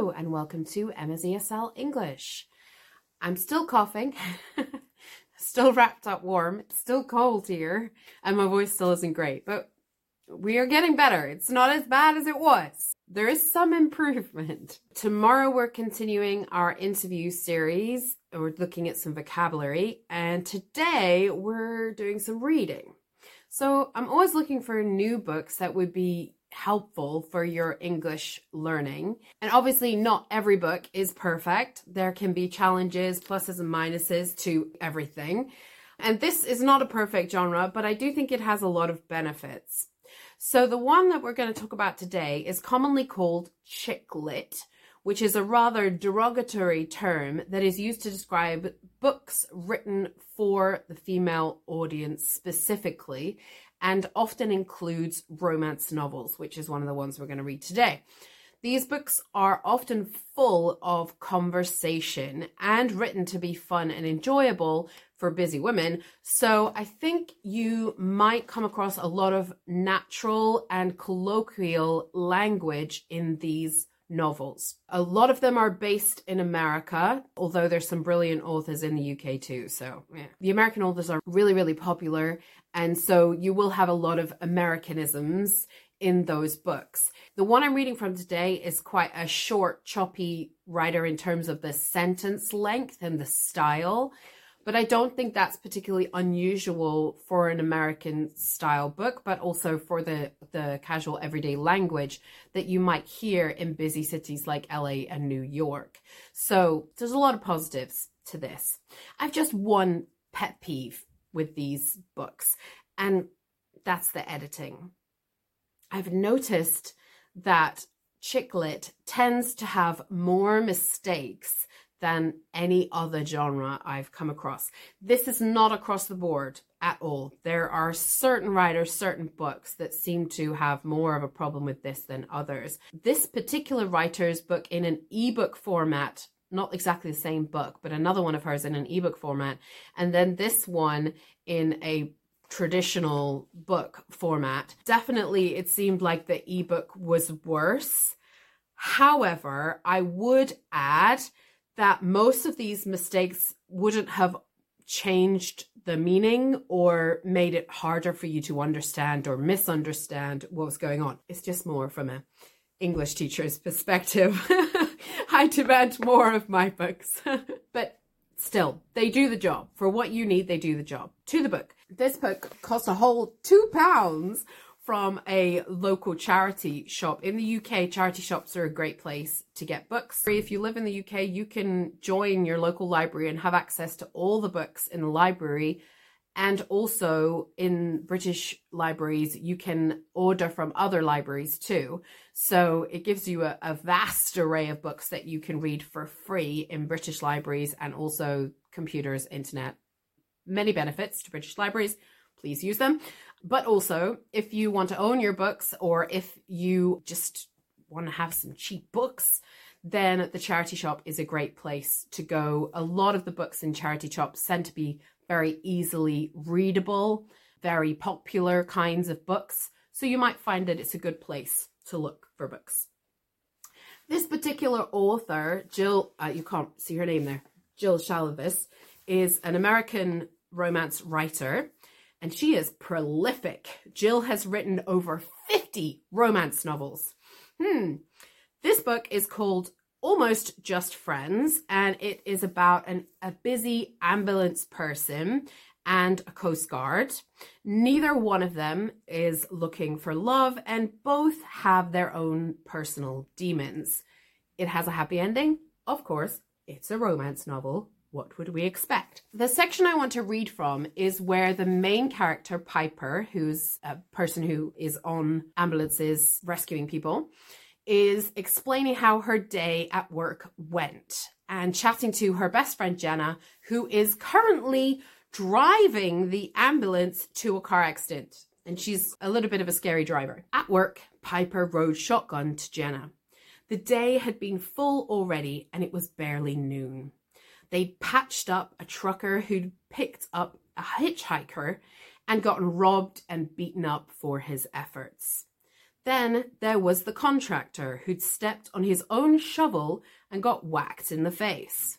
Hello, and welcome to Emma's ESL English. I'm still coughing, still wrapped up warm, it's still cold here, and my voice still isn't great, but we are getting better. It's not as bad as it was. There is some improvement. Tomorrow, we're continuing our interview series. We're looking at some vocabulary, and today we're doing some reading. So, I'm always looking for new books that would be helpful for your English learning. And obviously, not every book is perfect. There can be challenges, pluses, and minuses to everything. And this is not a perfect genre, but I do think it has a lot of benefits. So, the one that we're going to talk about today is commonly called chick lit, which is a rather derogatory term that is used to describe books written for the female audience specifically and often includes romance novels, which is one of the ones we're going to read today. These books are often full of conversation and written to be fun and enjoyable for busy women. So I think you might come across a lot of natural and colloquial language in these novels. A lot of them are based in America, although there's some brilliant authors in the UK too. So, yeah. The American authors are really, really popular. And so you will have a lot of Americanisms in those books. The one I'm reading from today is quite a short, choppy writer in terms of the sentence length and the style but I don't think that's particularly unusual for an American style book, but also for the, the casual everyday language that you might hear in busy cities like LA and New York. So there's a lot of positives to this. I've just one pet peeve with these books, and that's the editing. I've noticed that chick lit tends to have more mistakes than any other genre I've come across. This is not across the board at all. There are certain writers, certain books that seem to have more of a problem with this than others. This particular writer's book in an ebook format, not exactly the same book, but another one of hers in an ebook format, and then this one in a traditional book format. Definitely, it seemed like the ebook was worse. However, I would add that most of these mistakes wouldn't have changed the meaning or made it harder for you to understand or misunderstand what was going on. It's just more from a English teacher's perspective. I demand more of my books. but still, they do the job. For what you need, they do the job. To the book. This book costs a whole two pounds from a local charity shop. In the UK, charity shops are a great place to get books. If you live in the UK, you can join your local library and have access to all the books in the library. And also in British libraries, you can order from other libraries too. So it gives you a, a vast array of books that you can read for free in British libraries and also computers, internet. Many benefits to British libraries. Please use them. But also, if you want to own your books or if you just want to have some cheap books, then the charity shop is a great place to go. A lot of the books in charity shops tend to be very easily readable, very popular kinds of books. So you might find that it's a good place to look for books. This particular author, Jill, uh, you can't see her name there, Jill Shalvis, is an American romance writer and she is prolific. Jill has written over 50 romance novels. Hmm. This book is called Almost Just Friends, and it is about an, a busy ambulance person and a coast guard. Neither one of them is looking for love, and both have their own personal demons. It has a happy ending. Of course, it's a romance novel what would we expect? The section I want to read from is where the main character, Piper, who's a person who is on ambulances rescuing people, is explaining how her day at work went and chatting to her best friend, Jenna, who is currently driving the ambulance to a car accident. And she's a little bit of a scary driver. At work, Piper rode shotgun to Jenna. The day had been full already and it was barely noon. They'd patched up a trucker who'd picked up a hitchhiker and gotten robbed and beaten up for his efforts. Then there was the contractor who'd stepped on his own shovel and got whacked in the face.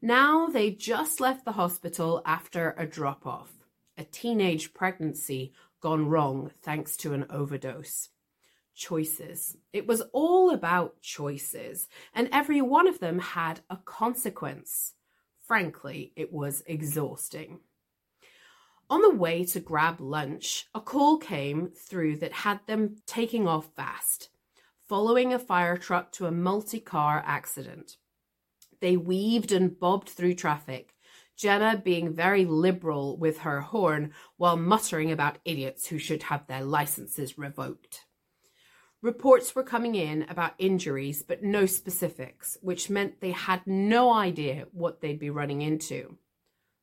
Now they just left the hospital after a drop off, a teenage pregnancy gone wrong thanks to an overdose. Choices. It was all about choices, and every one of them had a consequence. Frankly, it was exhausting. On the way to grab lunch, a call came through that had them taking off fast, following a fire truck to a multi car accident. They weaved and bobbed through traffic, Jenna being very liberal with her horn while muttering about idiots who should have their licenses revoked. Reports were coming in about injuries, but no specifics, which meant they had no idea what they'd be running into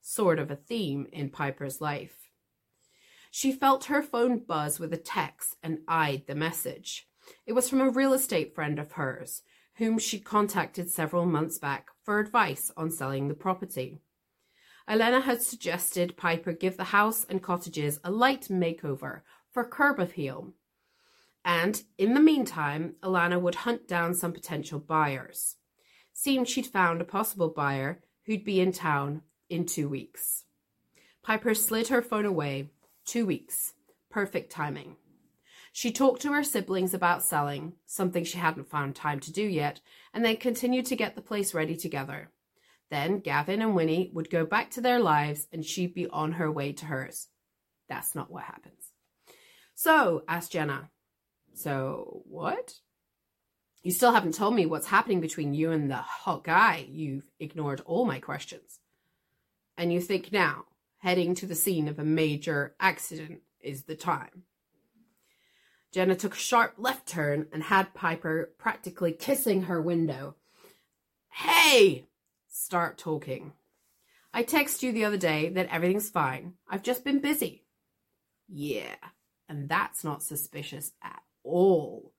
sort of a theme in Piper's life. She felt her phone buzz with a text and eyed the message. It was from a real estate friend of hers, whom she'd contacted several months back for advice on selling the property. Elena had suggested Piper give the house and cottages a light makeover for curb appeal. And in the meantime, Alana would hunt down some potential buyers. Seemed she'd found a possible buyer who'd be in town in two weeks. Piper slid her phone away. Two weeks. Perfect timing. She talked to her siblings about selling, something she hadn't found time to do yet, and they continued to get the place ready together. Then Gavin and Winnie would go back to their lives and she'd be on her way to hers. That's not what happens. So, asked Jenna. So, what? You still haven't told me what's happening between you and the hot guy. You've ignored all my questions and you think now, heading to the scene of a major accident is the time. Jenna took a sharp left turn and had Piper practically kissing her window. Hey! Start talking. I texted you the other day that everything's fine. I've just been busy. Yeah, and that's not suspicious at all.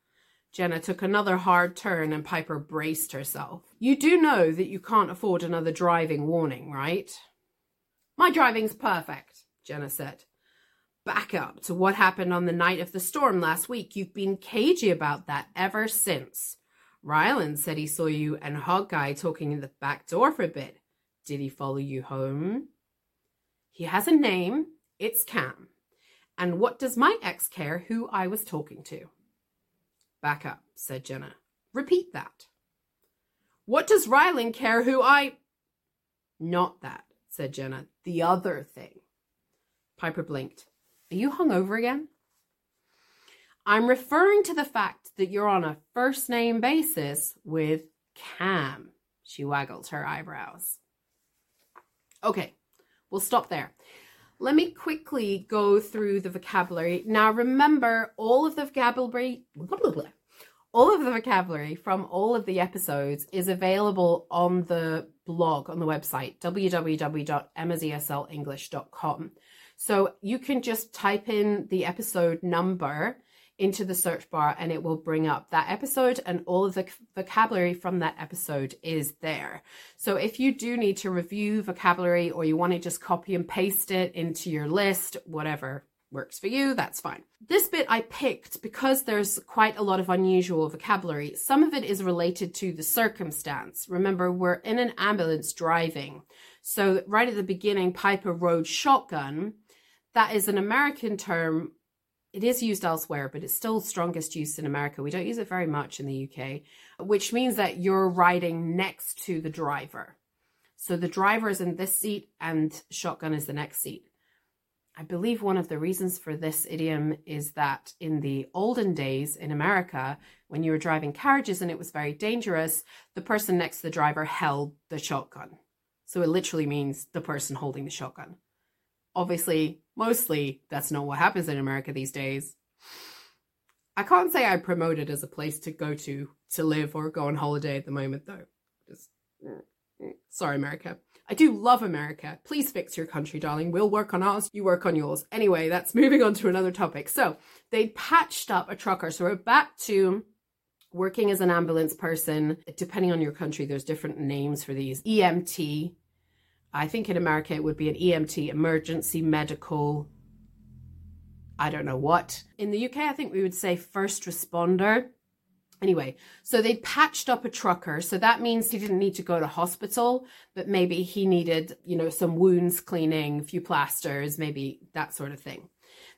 Jenna took another hard turn and Piper braced herself. You do know that you can't afford another driving warning, right? My driving's perfect, Jenna said. Back up to what happened on the night of the storm last week. You've been cagey about that ever since. Ryland said he saw you and Guy talking in the back door for a bit. Did he follow you home? He has a name. It's Cam. And what does my ex care who I was talking to? Back up, said Jenna. Repeat that. What does Ryland care who I. Not that said Jenna. The other thing. Piper blinked. Are you hungover again? I'm referring to the fact that you're on a first name basis with Cam. She waggled her eyebrows. Okay, we'll stop there. Let me quickly go through the vocabulary. Now, remember, all of the vocabulary, blah, blah, blah, all of the vocabulary from all of the episodes is available on the blog on the website www.emmaseslenglish.com. So you can just type in the episode number into the search bar and it will bring up that episode and all of the vocabulary from that episode is there. So if you do need to review vocabulary or you want to just copy and paste it into your list, whatever, works for you, that's fine. This bit I picked because there's quite a lot of unusual vocabulary. Some of it is related to the circumstance. Remember, we're in an ambulance driving. So, right at the beginning, Piper rode shotgun. That is an American term. It is used elsewhere, but it's still strongest used in America. We don't use it very much in the UK, which means that you're riding next to the driver. So the driver is in this seat and shotgun is the next seat. I believe one of the reasons for this idiom is that in the olden days in America, when you were driving carriages and it was very dangerous, the person next to the driver held the shotgun. So it literally means the person holding the shotgun. Obviously, mostly that's not what happens in America these days. I can't say I promote it as a place to go to to live or go on holiday at the moment though. Just mm, sorry America. I do love America. Please fix your country, darling. We'll work on ours, you work on yours. Anyway, that's moving on to another topic. So they patched up a trucker. So we're back to working as an ambulance person. Depending on your country, there's different names for these. EMT. I think in America it would be an EMT, emergency medical I don't know what. In the UK, I think we would say first responder. Anyway, so they patched up a trucker. So that means he didn't need to go to hospital, but maybe he needed, you know, some wounds cleaning, a few plasters, maybe that sort of thing.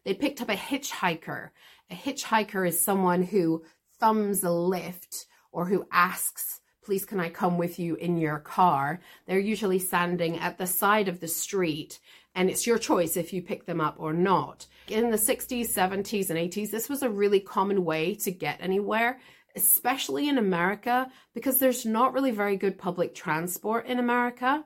They picked up a hitchhiker. A hitchhiker is someone who thumbs a lift or who asks, please, can I come with you in your car? They're usually standing at the side of the street and it's your choice if you pick them up or not. In the 60s, 70s, and 80s, this was a really common way to get anywhere especially in America, because there's not really very good public transport in America.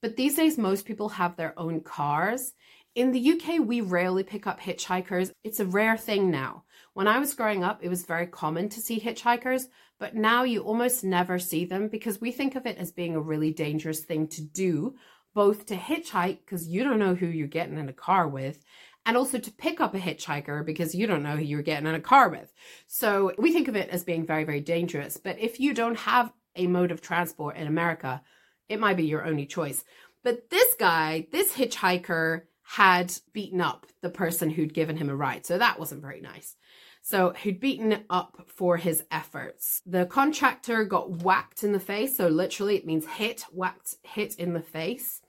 But these days, most people have their own cars. In the UK, we rarely pick up hitchhikers. It's a rare thing now. When I was growing up, it was very common to see hitchhikers, but now you almost never see them because we think of it as being a really dangerous thing to do, both to hitchhike, because you don't know who you're getting in a car with, and also to pick up a hitchhiker because you don't know who you're getting in a car with. So we think of it as being very, very dangerous. But if you don't have a mode of transport in America, it might be your only choice. But this guy, this hitchhiker, had beaten up the person who'd given him a ride. So that wasn't very nice. So he'd beaten up for his efforts. The contractor got whacked in the face. So literally it means hit, whacked, hit in the face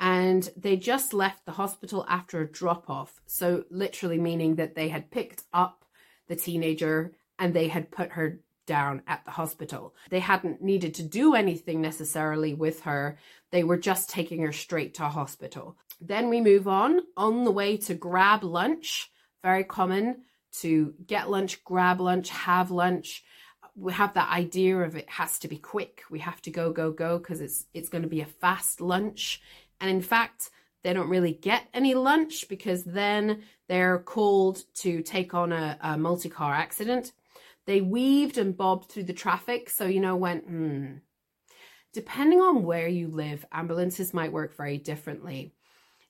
and they just left the hospital after a drop off. So, literally, meaning that they had picked up the teenager and they had put her down at the hospital. They hadn't needed to do anything necessarily with her, they were just taking her straight to hospital. Then we move on on the way to grab lunch, very common to get lunch, grab lunch, have lunch. We have that idea of it has to be quick. We have to go, go, go because it's it's going to be a fast lunch. And in fact, they don't really get any lunch because then they're called to take on a, a multi car accident. They weaved and bobbed through the traffic. So, you know, went, hmm. Depending on where you live, ambulances might work very differently.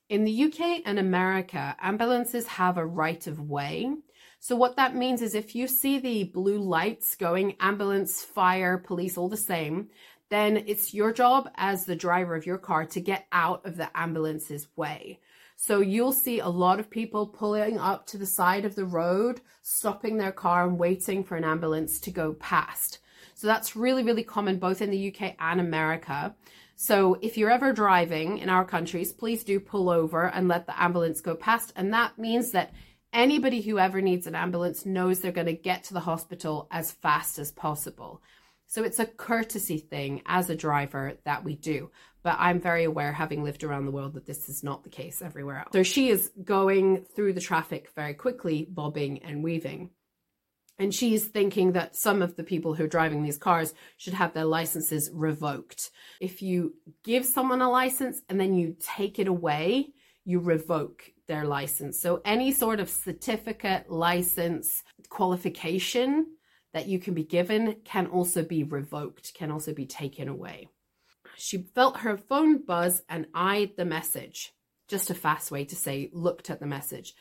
In the UK and America, ambulances have a right of way. So, what that means is if you see the blue lights going, ambulance, fire, police, all the same, then it's your job as the driver of your car to get out of the ambulance's way. So you'll see a lot of people pulling up to the side of the road, stopping their car and waiting for an ambulance to go past. So that's really, really common both in the UK and America. So if you're ever driving in our countries, please do pull over and let the ambulance go past. And that means that anybody who ever needs an ambulance knows they're going to get to the hospital as fast as possible. So it's a courtesy thing as a driver that we do. But I'm very aware, having lived around the world, that this is not the case everywhere else. So she is going through the traffic very quickly, bobbing and weaving. And she's thinking that some of the people who are driving these cars should have their licenses revoked. If you give someone a license and then you take it away, you revoke their license. So any sort of certificate, license, qualification that you can be given can also be revoked, can also be taken away. She felt her phone buzz and eyed the message. Just a fast way to say looked at the message.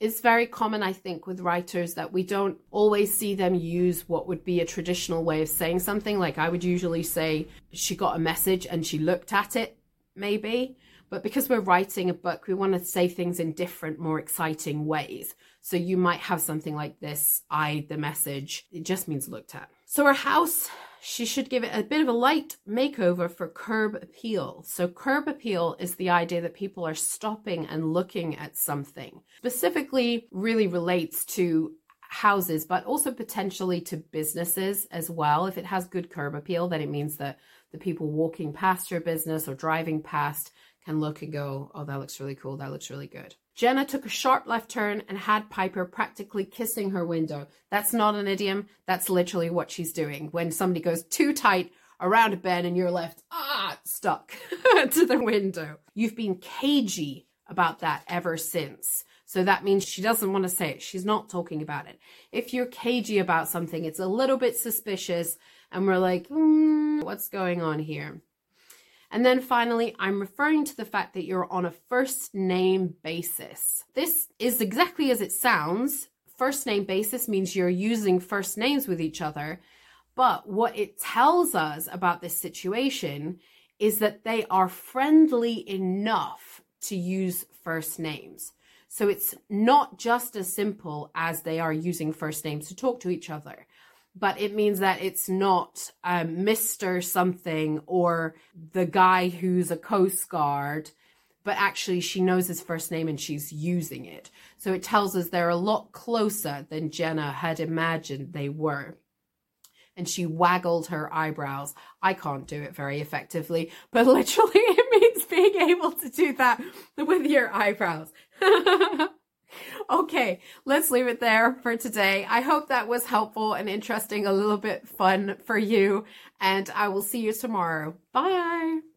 It's very common, I think, with writers that we don't always see them use what would be a traditional way of saying something. Like I would usually say, she got a message and she looked at it, maybe. But because we're writing a book, we want to say things in different, more exciting ways. So you might have something like this I, the message, it just means looked at. So her house, she should give it a bit of a light makeover for curb appeal. So, curb appeal is the idea that people are stopping and looking at something. Specifically, really relates to houses, but also potentially to businesses as well. If it has good curb appeal, then it means that the people walking past your business or driving past can look and go, oh, that looks really cool. That looks really good. Jenna took a sharp left turn and had Piper practically kissing her window. That's not an idiom. That's literally what she's doing. When somebody goes too tight around a bend and you're left, ah, stuck to the window. You've been cagey about that ever since. So that means she doesn't want to say it. She's not talking about it. If you're cagey about something, it's a little bit suspicious, and we're like, mm, what's going on here? And then finally, I'm referring to the fact that you're on a first name basis. This is exactly as it sounds. First name basis means you're using first names with each other. But what it tells us about this situation is that they are friendly enough to use first names. So it's not just as simple as they are using first names to talk to each other, but it means that it's not um, Mr. something or the guy who's a Coast Guard, but actually she knows his first name and she's using it. So it tells us they're a lot closer than Jenna had imagined they were and she waggled her eyebrows. I can't do it very effectively, but literally it means being able to do that with your eyebrows. okay, let's leave it there for today. I hope that was helpful and interesting, a little bit fun for you, and I will see you tomorrow. Bye.